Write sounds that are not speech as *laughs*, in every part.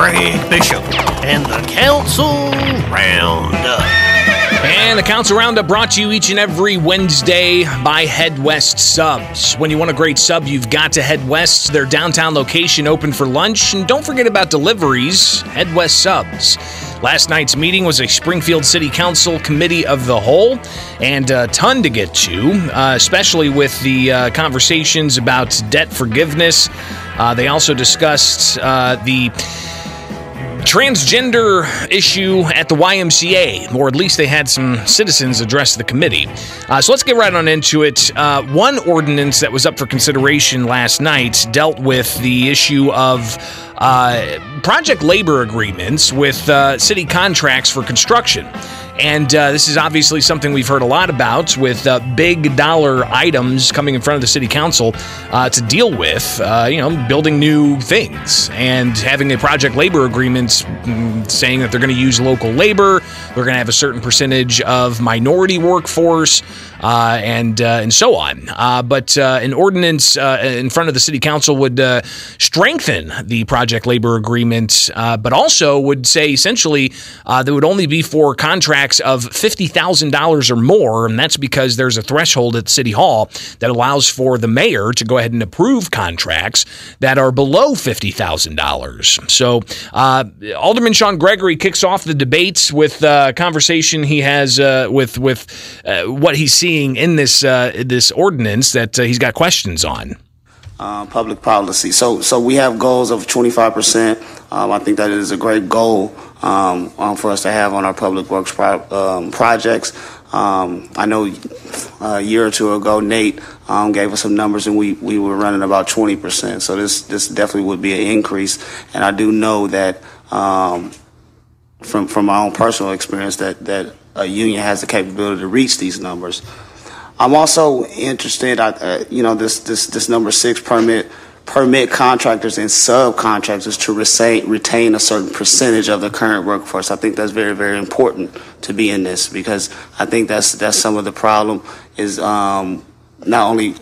Bishop and the Council Roundup. And the Council Roundup brought to you each and every Wednesday by Head West Subs. When you want a great sub, you've got to head west. Their downtown location open for lunch. And don't forget about deliveries. Head West Subs. Last night's meeting was a Springfield City Council Committee of the Whole, and a ton to get to, uh, especially with the uh, conversations about debt forgiveness. Uh, they also discussed uh, the transgender issue at the YMCA, or at least they had some citizens address the committee. Uh, so let's get right on into it. Uh, one ordinance that was up for consideration last night dealt with the issue of uh, project labor agreements with uh, city contracts for construction. And uh, this is obviously something we've heard a lot about with uh, big dollar items coming in front of the city council uh, to deal with, uh, you know, building new things and having a project labor agreement mm, saying that they're going to use local labor, they're going to have a certain percentage of minority workforce, uh, and uh, and so on. but an ordinance in front of the city council would strengthen the project labor agreement, but also would say essentially that would only be for contracts of $50,000 or more, and that's because there's a threshold at City Hall that allows for the mayor to go ahead and approve contracts that are below $50,000. So, uh, Alderman Shawn Gregory kicks off the debates with uh, conversation he has uh, with with uh, what he's seeing in this uh, this ordinance that uh, he's got questions on. Uh, public policy. So, so we have goals of 25%. Um, I think that is a great goal um, um, for us to have on our public works pro- um, projects. Um, I know uh, a year or two ago, Nate um, gave us some numbers, and we, we were running about 20%. So this this definitely would be an increase. And I do know that from from my own personal experience that that a union has the capability to reach these numbers. I'm also interested, uh, you know, this this this number six permit permit contractors and subcontractors to retain, retain a certain percentage of the current workforce. I think that's very, very important to be in this because I think that's that's some of the problem is um, not only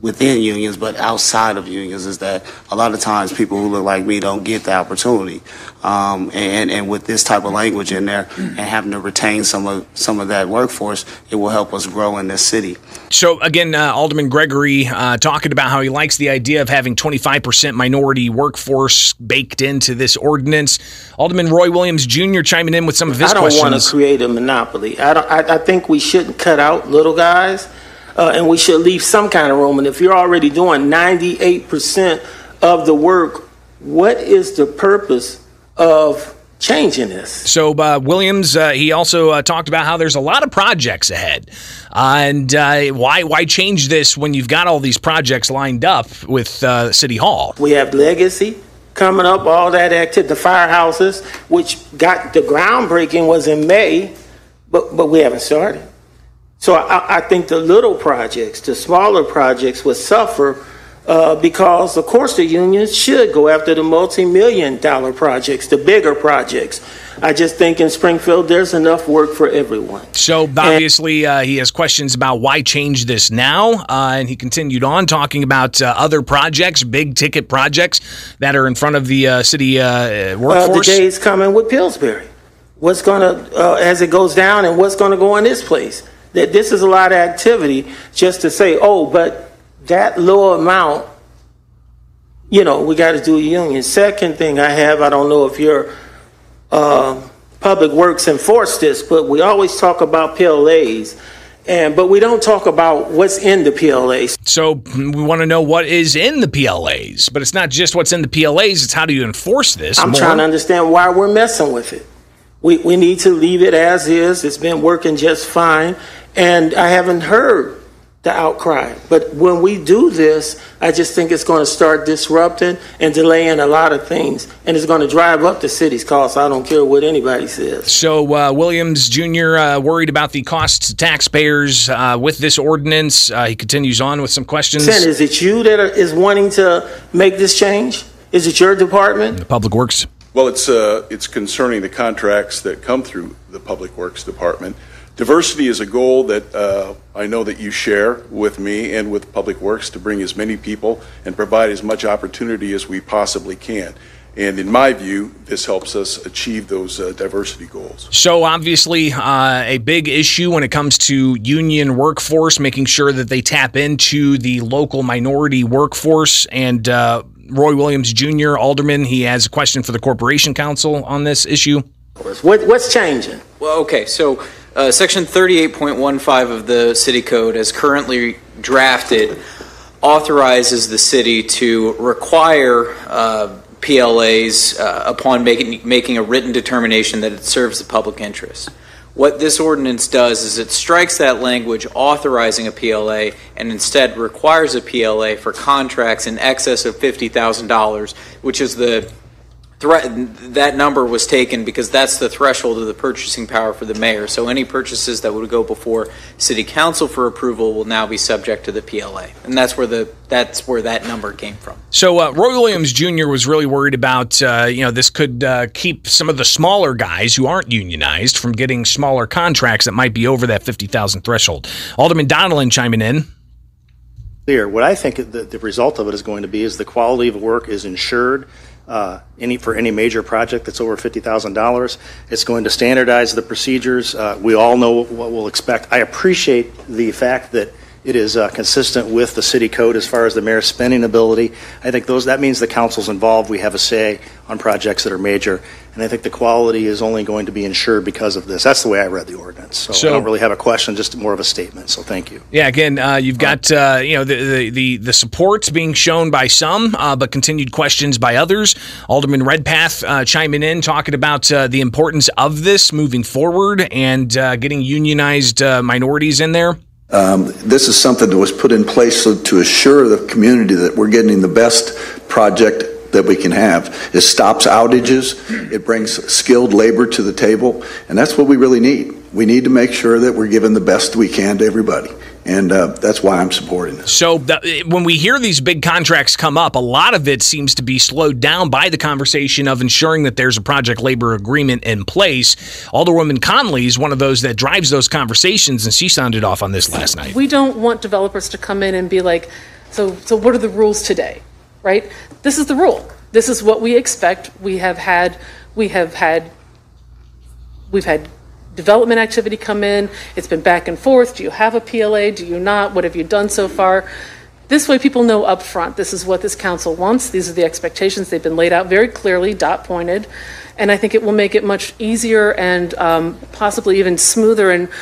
within unions but outside of unions is that a lot of times people who look like me don't get the opportunity um, and and with this type of language in there and having to retain some of some of that workforce it will help us grow in this city so again uh, alderman gregory uh, talking about how he likes the idea of having 25% minority workforce baked into this ordinance alderman roy williams jr chiming in with some of his questions. I don't questions want to create a monopoly. I don't. I, I think we shouldn't cut out little guys, uh, and we should leave some kind of room. And if you're already doing 98 percent of the work, what is the purpose of changing this? So uh, Williams, uh, he also uh, talked about how there's a lot of projects ahead, uh, and uh, why why change this when you've got all these projects lined up with uh, City Hall? We have legacy coming up, all that activity, the firehouses, which got the groundbreaking was in May, but but we haven't started. So I, I think the little projects, the smaller projects, would suffer uh, because, of course, the unions should go after the multi-million dollar projects, the bigger projects. I just think in Springfield there's enough work for everyone. So obviously, uh, he has questions about why change this now, uh, and he continued on talking about uh, other projects, big ticket projects that are in front of the uh, city uh, Uh, the day is coming with Pillsbury. What's gonna uh, as it goes down, and what's gonna go in this place? That this is a lot of activity just to say, oh, but that low amount, you know, we got to do a union. Second thing I have, I don't know if your uh, public works enforce this, but we always talk about PLAs. And, but we don't talk about what's in the PLAs. So we want to know what is in the PLAs, but it's not just what's in the PLAs; it's how do you enforce this? I'm more. trying to understand why we're messing with it. We, we need to leave it as is. It's been working just fine. And I haven't heard the outcry. But when we do this, I just think it's going to start disrupting and delaying a lot of things. And it's going to drive up the city's costs. I don't care what anybody says. So uh, Williams Jr. Uh, worried about the costs to taxpayers uh, with this ordinance. Uh, he continues on with some questions. Sen, is it you that are, is wanting to make this change? Is it your department? The Public Works. Well, it's, uh, it's concerning the contracts that come through the Public Works Department. Diversity is a goal that uh, I know that you share with me and with Public Works to bring as many people and provide as much opportunity as we possibly can. And in my view, this helps us achieve those uh, diversity goals. So, obviously, uh, a big issue when it comes to union workforce, making sure that they tap into the local minority workforce. And uh, Roy Williams Jr., Alderman, he has a question for the Corporation Counsel on this issue. What, what's changing? Well, okay, so uh, section 38.15 of the city code, as currently drafted, authorizes the city to require uh, PLAs uh, upon making, making a written determination that it serves the public interest. What this ordinance does is it strikes that language authorizing a PLA and instead requires a PLA for contracts in excess of $50,000, which is the threat, that number was taken because that's the threshold of the purchasing power for the mayor. So any purchases that would go before city council for approval will now be subject to the PLA. And that's where the, that's where that number came from. So uh, Roy Williams Jr. was really worried about, uh, you know, this could uh, keep some of the smaller guys who aren't unionized from getting smaller contracts that might be over that 50,000 threshold. Alderman Donelan chiming in. Clear. What I think the, the result of it is going to be is the quality of work is ensured uh, any for any major project that's over $50,000. It's going to standardize the procedures. Uh, we all know what we'll expect. I appreciate the fact that it is uh, consistent with the city code as far as the mayor's spending ability. I think those that means the council's involved. We have a say on projects that are major, and I think the quality is only going to be ensured because of this. That's the way I read the ordinance. So, So- I don't really have a question, just more of a statement. So thank you. Yeah, again, uh, you've got uh, you know the, the the the support being shown by some, uh, but continued questions by others. Alderman Redpath uh, chiming in, talking about uh, the importance of this moving forward and uh, getting unionized uh, minorities in there. Um, This is something that was put in place to assure the community that we're getting the best project that we can have. It stops outages, it brings skilled labor to the table, and that's what we really need. We need to make sure that we're giving the best we can to everybody, and uh, that's why I'm supporting this. So the, when we hear these big contracts come up, a lot of it seems to be slowed down by the conversation of ensuring that there's a project labor agreement in place. Alderwoman Conley is one of those that drives those conversations, and she sounded off on this last night. We don't want developers to come in and be like, so, so what are the rules today, right? This is the rule. This is what we expect. We have had, we have had, we've had development activity come in. It's been back and forth. Do you have a PLA? Do you not? What have you done so far? This way, people know upfront, this is what this council wants. These are the expectations. They've been laid out very clearly, dot pointed. And I think it will make it much easier and um, possibly even smoother and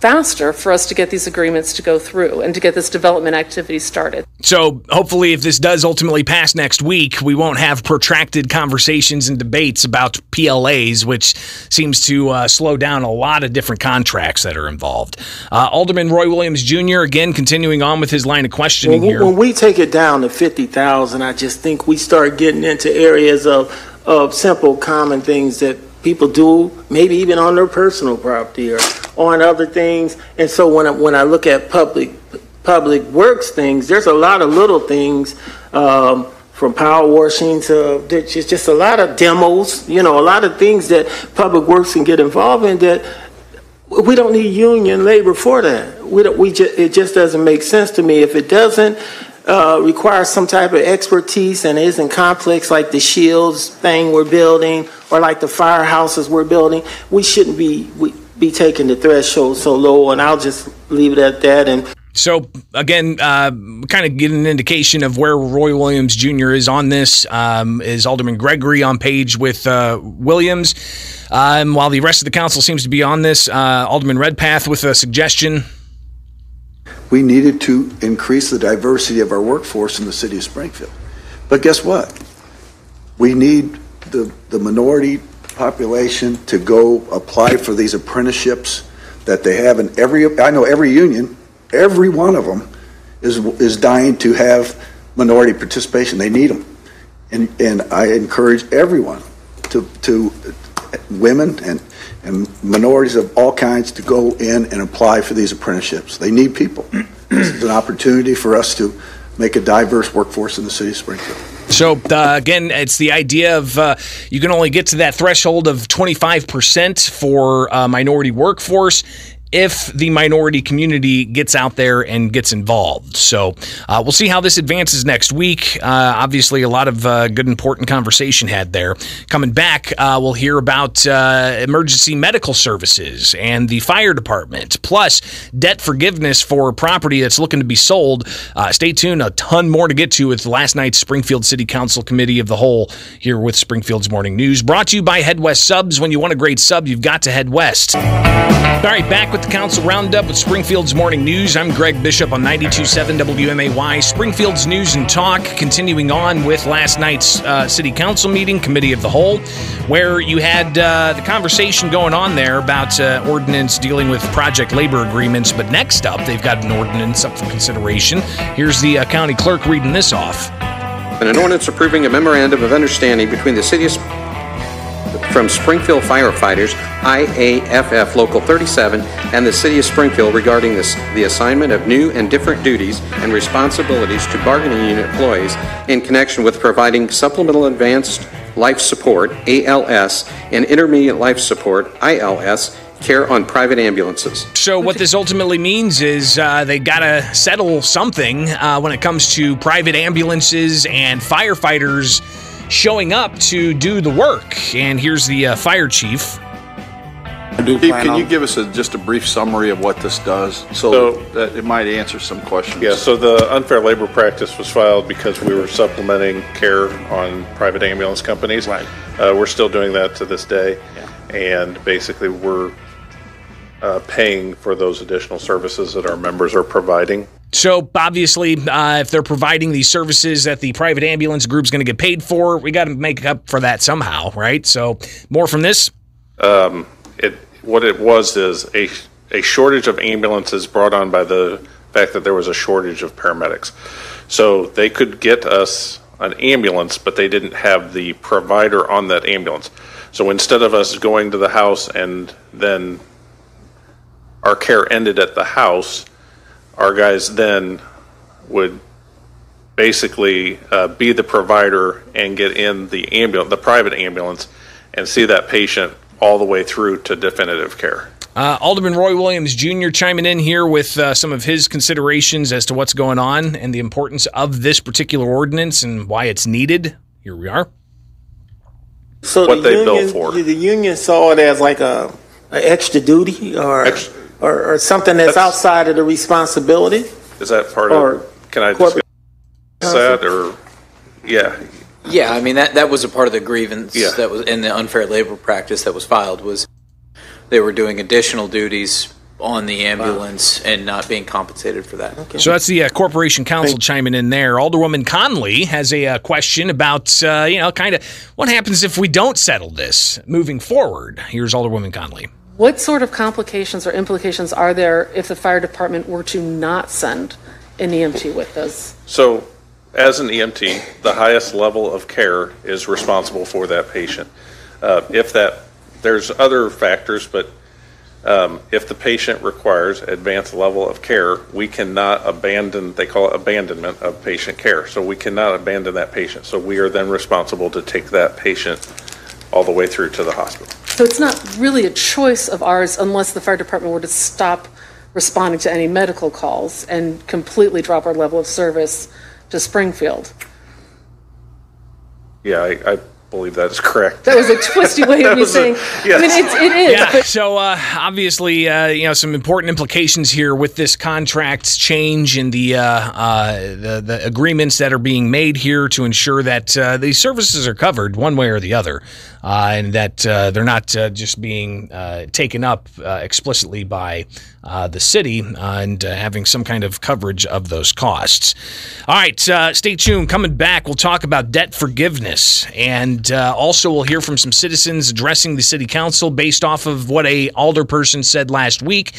faster for us to get these agreements to go through and to get this development activity started. So hopefully, if this does ultimately pass next week, we won't have protracted conversations and debates about PLAs, which seems to uh, slow down a lot of different contracts that are involved. Uh, Alderman Roy Williams Jr. again continuing on with his line of questioning When, here. when we take it down to fifty thousand, I just think we start getting into areas of, of simple, common things that people do, maybe even on their personal property or on other things. And so when I, when I look at public, public works things, there's a lot of little things, um, from power washing to, there's just, a lot of demos, you know, a lot of things that public works can get involved in that we don't need union labor for that. We we just, it just doesn't make sense to me. If it doesn't, uh, require some type of expertise and isn't complex like the shields thing we're building or like the firehouses we're building, we shouldn't be, we, be taking the threshold so low. And I'll just leave it at that. And So again, uh, kind of get an indication of where Roy Williams Jr. is on this. Um, is Alderman Gregory on page with uh, Williams, um, while the rest of the council seems to be on this. Uh, Alderman Redpath with a suggestion. We needed to increase the diversity of our workforce in the city of Springfield. But guess what? We need the, the minority population to go apply for these apprenticeships that they have in every, I know every union, every one of them is, is dying to have minority participation. They need them. And, and I encourage everyone to, to, women and, and minorities of all kinds to go in and apply for these apprenticeships. They need people. This is an opportunity for us to make a diverse workforce in the city of Springfield. So uh, again, it's the idea of uh, you can only get to that threshold of 25% for uh, minority workforce if the minority community gets out there and gets involved. So uh, we'll see how this advances next week. Uh, obviously, a lot of uh, good, important conversation had there. Coming back, uh, we'll hear about uh, emergency medical services and the fire department, plus debt forgiveness for property that's looking to be sold. Uh, stay tuned. A ton more to get to with last night's Springfield City Council Committee of the Whole here with Springfield's Morning News. Brought to you by Head West Subs. When you want a great sub, you've got to head west. All right, back with the Council Roundup with Springfield's Morning News. I'm Greg Bishop on 92.7 WMAY. Springfield's News and Talk. Continuing on with last night's uh, City Council meeting, Committee of the Whole, where you had uh, the conversation going on there about uh, ordinance dealing with project labor agreements. But next up, they've got an ordinance up for consideration. Here's the uh, county clerk reading this off. And an ordinance approving a memorandum of understanding between the city from Springfield firefighters, IAFF Local 37, and the city of Springfield regarding this, the assignment of new and different duties and responsibilities to bargaining unit employees in connection with providing supplemental advanced life support, ALS, and intermediate life support, ILS, care on private ambulances. So what this ultimately means is uh, they got to settle something uh, when it comes to private ambulances and firefighters showing up to do the work. And here's the uh, fire chief. Do Steve, plan can you give us a, just a brief summary of what this does, so So- that it might answer some questions? Yeah, so the unfair labor practice was filed because we were supplementing care on private ambulance companies. Right. Uh, we're still doing that to this day. And basically, we're uh, paying for those additional services that our members are providing. So obviously, uh, if they're providing these services that the private ambulance group's going to get paid for, we got to make up for that somehow, right? So more from this. It, what it was is a, a shortage of ambulances brought on by the fact that there was a shortage of paramedics. So they could get us an ambulance, but they didn't have the provider on that ambulance. So instead of us going to the house and then our care ended at the house, our guys then would basically uh, be the provider and get in the ambulance, the private ambulance, and see that patient all the way through to definitive care. Uh, Alderman Roy Williams Jr. chiming in here with uh, some of his considerations as to what's going on and the importance of this particular ordinance and why it's needed. Here we are. So What the they bill union, for. The union saw it as like a, a extra duty or, Ex- or or something that's, That's- outside of the responsibility. Is that part Or of? Can I corporate discuss that or? Yeah, Yeah, I mean that that was a part of the grievance Yeah. that was in the unfair labor practice that was filed was they were doing additional duties on the ambulance and not being compensated for that. Okay. So that's the uh, Corporation Counsel chiming in there. Alderwoman Conley has a uh, question about, uh, you know, kind of what happens if we don't settle this moving forward. Here's Alderwoman Conley. What sort of complications or implications are there if the fire department were to not send an EMT with us? So, as an EMT, the highest level of care is responsible for that patient. Uh, if that, there's other factors, but um, if the patient requires advanced level of care, we cannot abandon, they call it abandonment of patient care. So we cannot abandon that patient. So we are then responsible to take that patient all the way through to the hospital. So it's not really a choice of ours unless the fire department were to stop responding to any medical calls and completely drop our level of service to Springfield. Yeah, I, I believe that is correct. That was a twisty way *laughs* of me was a- saying. I mean, it's, it is. Yeah. But So uh, obviously, uh, you know, some important implications here with this contract change and the uh, uh, the, the agreements that are being made here to ensure that uh, these services are covered one way or the other, uh, and that uh, they're not uh, just being uh, taken up uh, explicitly by uh, the city uh, and uh, having some kind of coverage of those costs. All right, uh, stay tuned. Coming back, we'll talk about debt forgiveness, and also we'll hear from some citizens addressing the city council based off of what a alderperson said last week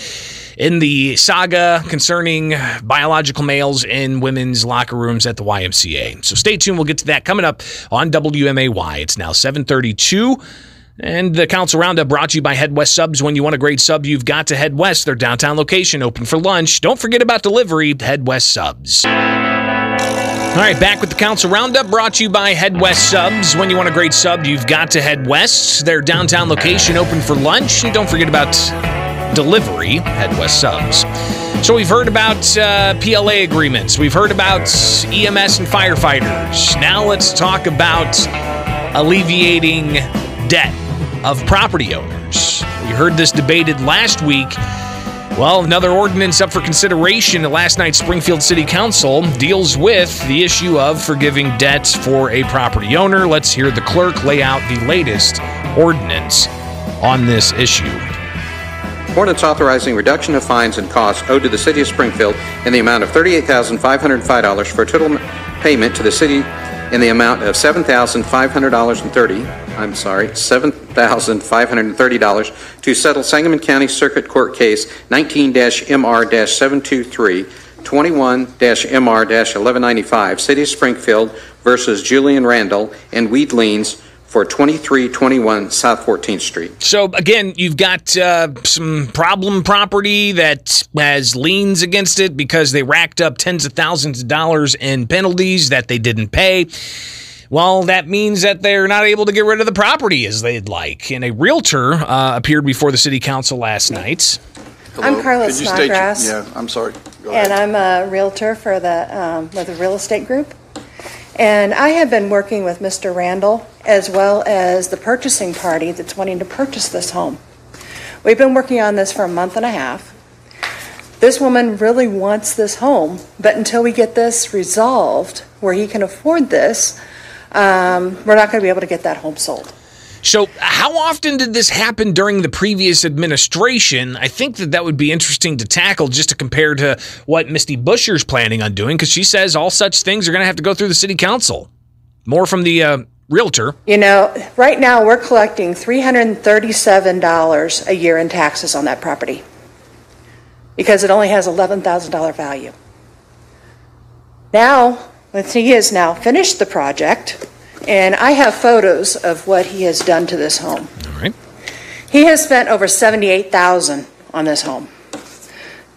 in the saga concerning biological males in women's locker rooms at the YMCA. So stay tuned. We'll get to that coming up on WMAY. It's now 732. And the Council Roundup brought to you by Head West Subs. When you want a great sub, you've got to head west. Their downtown location open for lunch. Don't forget about delivery. Head West Subs. All right, back with the Council Roundup brought to you by Head West Subs. When you want a great sub, you've got to head west. Their downtown location open for lunch. And don't forget about delivery at West Subs. So we've heard about uh, PLA agreements. We've heard about EMS and firefighters. Now let's talk about alleviating debt of property owners. We heard this debated last week. Well, another ordinance up for consideration at last night's Springfield City Council deals with the issue of forgiving debts for a property owner. Let's hear the clerk lay out the latest ordinance on this issue. Ordinance authorizing reduction of fines and costs owed to the city of Springfield in the amount of $38,505 for a total payment to the city in the amount of $7,500.30, I'm sorry, $7,530 to settle Sangamon County Circuit Court Case 19-MR-723, 21-MR-1195, City of Springfield versus Julian Randall and Weed Liens for 2321 South 14th Street. So again, you've got uh, some problem property that has liens against it because they racked up tens of thousands of dollars in penalties that they didn't pay. Well, that means that they're not able to get rid of the property as they'd like. And a realtor uh, appeared before the city council last night. Hello? I'm Carla Could you state your- Snodgrass. Yeah, I'm sorry. Go ahead. And I'm a Realtor for the, um, with the real estate group. And I have been working with Mr. Randall as well as the purchasing party that's wanting to purchase this home. We've been working on this for a month and a half. This woman really wants this home, but until we get this resolved where he can afford this, um, we're not going to be able to get that home sold. So, how often did this happen during the previous administration? I think that that would be interesting to tackle just to compare to what Misty Buscher's planning on doing, because she says all such things are going to have to go through the city council. More from the uh, realtor. You know, right now, we're collecting $337 a year in taxes on that property because it only has $11,000 value. Now, he has now finished the project, and I have photos of what he has done to this home. All right. He has spent over 78,000 on this home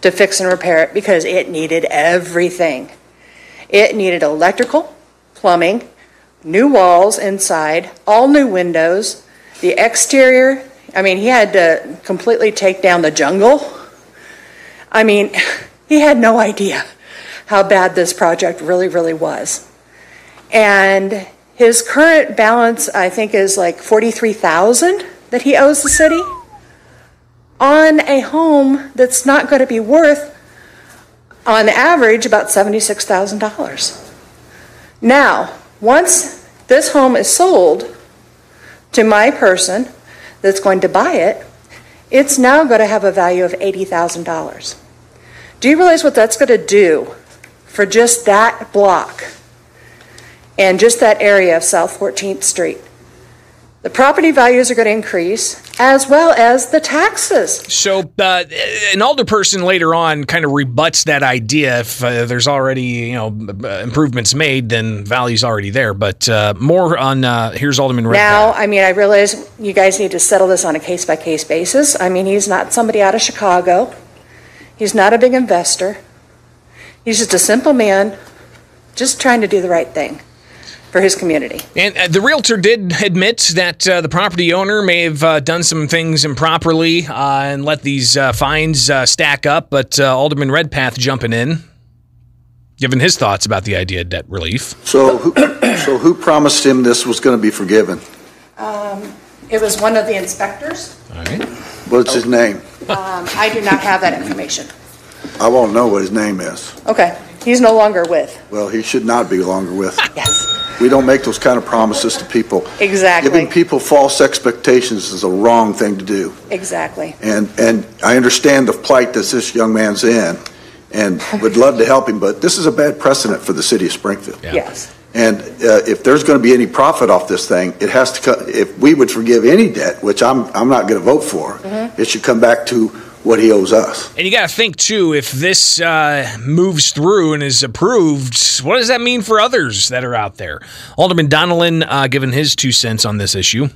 to fix and repair it because it needed everything. It needed electrical, plumbing, new walls inside, all new windows, the exterior. I mean, he had to completely take down the jungle. I mean, *laughs* he had no idea how bad this project really, really was. And his current balance, I think, is like 43,000 that he owes the city on a home that's not going to be worth on average about $76,000. Now, once this home is sold to my person that's going to buy it, it's now going to have a value of $80,000. Do you realize what that's going to do for just that block and just that area of South 14th Street? The property values are going to increase as well as the taxes. So, uh, an older person later on kind of rebuts that idea. If uh, there's already you know improvements made, then value's already there. But uh, more on uh, here's Alderman Red. Now, I mean, I realize you guys need to settle this on a case by case basis. I mean, he's not somebody out of Chicago, he's not a big investor. He's just a simple man, just trying to do the right thing for his community. And uh, the realtor did admit that uh, the property owner may have uh, done some things improperly uh, and let these uh, fines uh, stack up. But Alderman Redpath jumping in, giving his thoughts about the idea of debt relief. So, who, so who promised him this was going to be forgiven? Um, it was one of the inspectors. All right. What's his name? Um, I do not have that information. I won't know what his name is. Okay, he's no longer with. Well, he should not be longer with. *laughs* Yes. We don't make those kind of promises to people. Exactly. Giving people false expectations is a wrong thing to do. Exactly. And, and I understand the plight that this young man's in and *laughs* would love to help him, but this is a bad precedent for the city of Springfield. Yes. And uh, if there's going to be any profit off this thing, it has to, co- if we would forgive any debt, which I'm, I'm not going to vote for, Mhm. it should come back to what he owes us. And you got to think too, if this uh, moves through and is approved, what does that mean for others that are out there? Alderman Donelan uh, giving his two cents on this issue.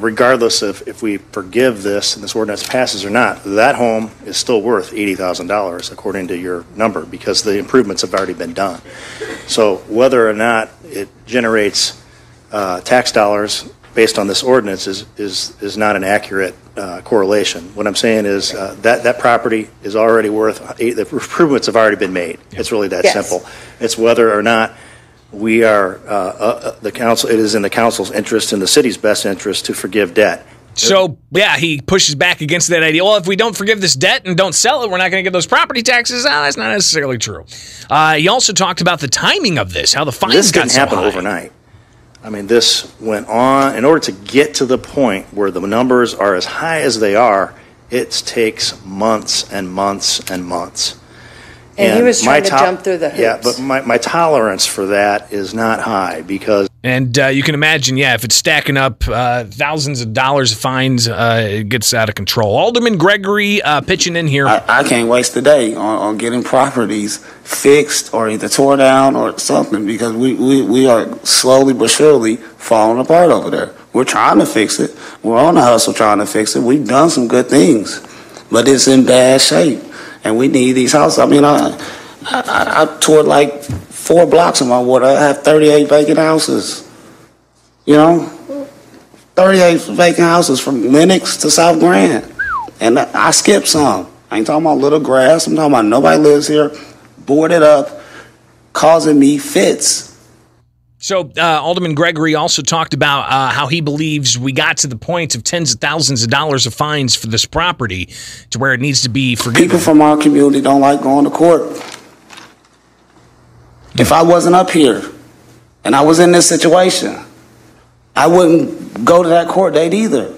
regardless of if we forgive this and this ordinance passes or not, that home is still worth $80,000 according to your number because the improvements have already been done. So whether or not it generates uh, tax dollars based on this ordinance is, is, is not an accurate uh, correlation. What I'm saying is uh, that, that property is already worth, the improvements have already been made. It's really that Yes. simple. It's whether or not we are, uh, uh, the council, it is in the council's interest and the city's best interest to forgive debt. So, yeah, he pushes back against that idea. Well, if we don't forgive this debt and don't sell it, we're not going to get those property taxes. Ah, that's not necessarily true. Uh, he also talked about the timing of this, how the fines This got didn't so happen high. overnight. I mean, this went on, in order to get to the point where the numbers are as high as they are, it takes months and months and months. And he was my trying to to- jump through the hoops. Yeah, but my, my tolerance for that is not high because And uh, you can imagine, yeah, if it's stacking up uh, thousands of dollars of fines, uh, it gets out of control. Alderman Gregory uh, pitching in here. I, I can't waste a day on, on getting properties fixed or either tore down or something because we, we, we are slowly but surely falling apart over there. We're trying to fix it. We're on the hustle trying to fix it. We've done some good things, but it's in bad shape. And we need these houses. I mean, I, I, I toured like four blocks of my ward. I have 38 vacant houses. You know, 38 vacant houses from Lennox to South Grand. And I skipped some. I ain't talking about little grass. I'm talking about nobody lives here, boarded up, causing me fits. So, uh, Alderman Gregory also talked about uh, how he believes we got to the point of tens of thousands of dollars of fines for this property to where it needs to be forgiven. People from our community don't like going to court. If I wasn't up here and I was in this situation, I wouldn't go to that court date either.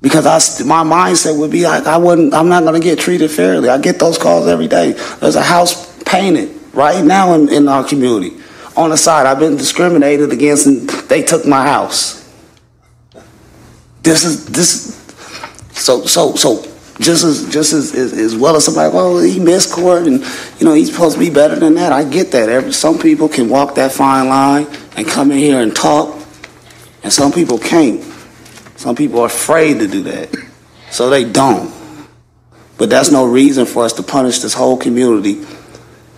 Because I, my mindset would be like, I wouldn't, I'm not going to get treated fairly. I get those calls every day. There's a house painted right now in, in our community. On the side, I've been discriminated against and they took my house. This is, this, so, so, so, just as, just as, as, as well as somebody, well, oh, he missed court and, you know, he's supposed to be better than that. I get that. Every, some people can walk that fine line and come in here and talk, and some people can't. Some people are afraid to do that, so they don't. But that's no reason for us to punish this whole community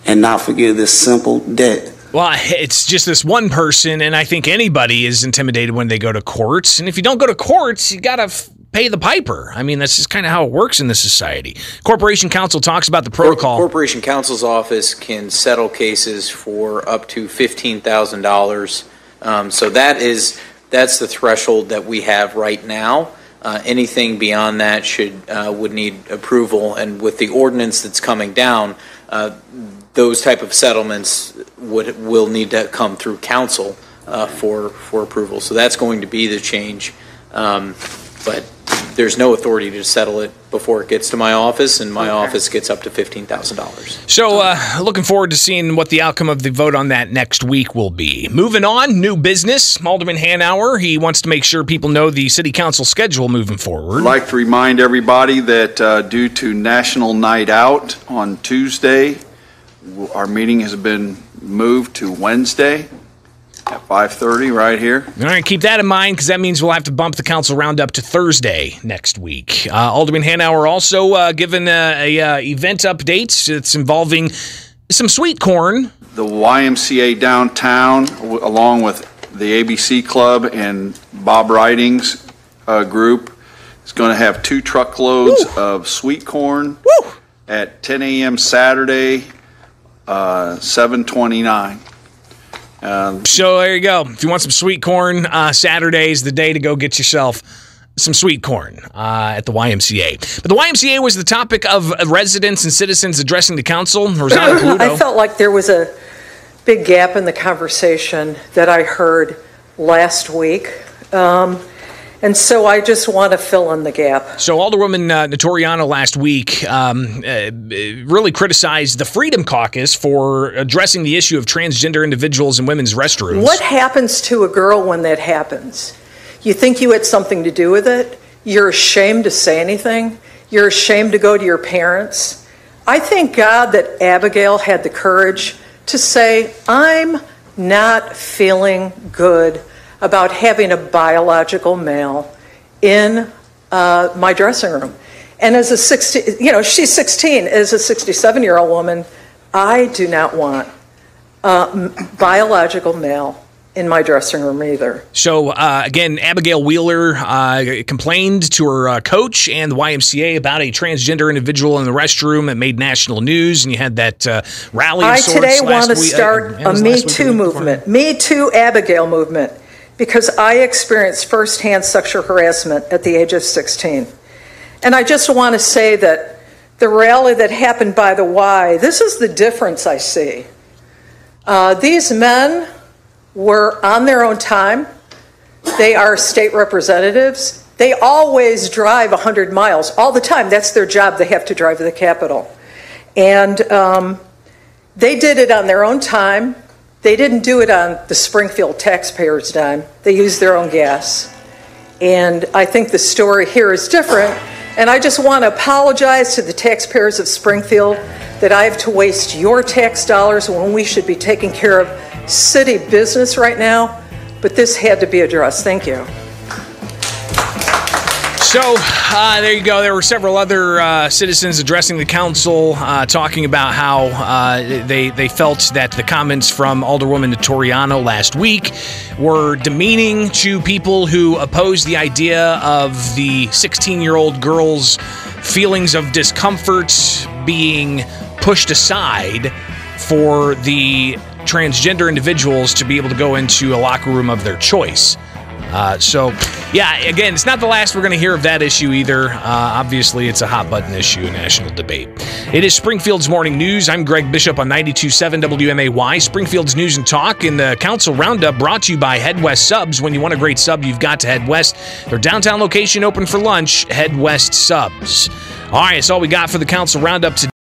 and not forgive this simple debt. Well, it's just this one person, and I think anybody is intimidated when they go to courts. And if you don't go to courts, you got to f- pay the piper. I mean, that's just kind of how it works in this society. Corporation Counsel talks about the protocol. Corporation Counsel's office can settle cases for up to fifteen thousand dollars. Um, so that is that's the threshold that we have right now. Uh, anything beyond that should uh, would need approval, and with the ordinance that's coming down, uh, those type of settlements would will need to come through council uh, for for approval. So that's going to be the change. Um, but there's no authority to settle it before it gets to my office, and my office gets up to fifteen thousand dollars. So, uh, looking forward to seeing what the outcome of the vote on that next week will be. Moving on, new business. Alderman Hanauer, he wants to make sure people know the city council schedule moving forward. I'd like to remind everybody that uh, due to National Night Out on Tuesday, w- our meeting has been moved to Wednesday at 5:30 right here. All right, keep that in mind because that means we'll have to bump the council roundup to Thursday next week. Uh, Alderman Hanauer also uh, given uh, a uh, event update. It's involving some sweet corn. The YMCA downtown, w- along with the ABC Club and Bob Riding's uh, group, is going to have two truckloads of sweet corn at 10 a.m. Saturday, uh, 729. Um, So there you go. If you want some sweet corn, uh, Saturday's the day to go get yourself some sweet corn uh, at the YMCA. But the YMCA was the topic of residents and citizens addressing the council. *coughs* I felt like there was a big gap in the conversation that I heard last week. Um, and so I just want to fill in the gap. So Alderwoman uh, Notariano last week um, uh, really criticized the Freedom Caucus for addressing the issue of transgender individuals in women's restrooms. What happens to a girl when that happens? You think you had something to do with it? You're ashamed to say anything? You're ashamed to go to your parents? I thank God that Abigail had the courage to say, I'm not feeling good about having a biological male in uh, my dressing room. And as a 16, you know, she's 16. As a 67 year old woman, I do not want a m- biological male in my dressing room either. So uh, again, Abigail Wheeler uh, complained to her uh, coach and the YMCA about a transgender individual in the restroom that made national news, and you had that uh, rally. Of I today want to uh, start a Me last week or Too the week before? movement, Me Too Abigail movement, because I experienced firsthand sexual harassment at the age of 16. And I just want to say that the rally that happened by the Y, this is the difference I see. Uh, these men were on their own time. They are state representatives. They always drive 100 miles all the time. That's their job. They have to drive to the Capitol. And um, they did it on their own time. They didn't do it on the Springfield taxpayers' dime. They used their own gas. And I think the story here is different. And I just want to apologize to the taxpayers of Springfield that I have to waste your tax dollars when we should be taking care of city business right now. But this had to be addressed. Thank you. So uh, there you go. There were several other uh, citizens addressing the council, uh, talking about how uh, they they felt that the comments from Alderwoman Notariano last week were demeaning to people who oppose the idea of the 16-year-old girl's feelings of discomfort being pushed aside for the transgender individuals to be able to go into a locker room of their choice. Uh, so, yeah, again, it's not the last we're going to hear of that issue either. Uh, obviously, it's a hot button issue, a national debate. It is Springfield's Morning News. I'm Greg Bishop on 92.7 WMAY. Springfield's News and Talk in the Council Roundup brought to you by Head West Subs. When you want a great sub, you've got to head west. Their downtown location open for lunch, Head West Subs. All right, that's all we got for the Council Roundup today.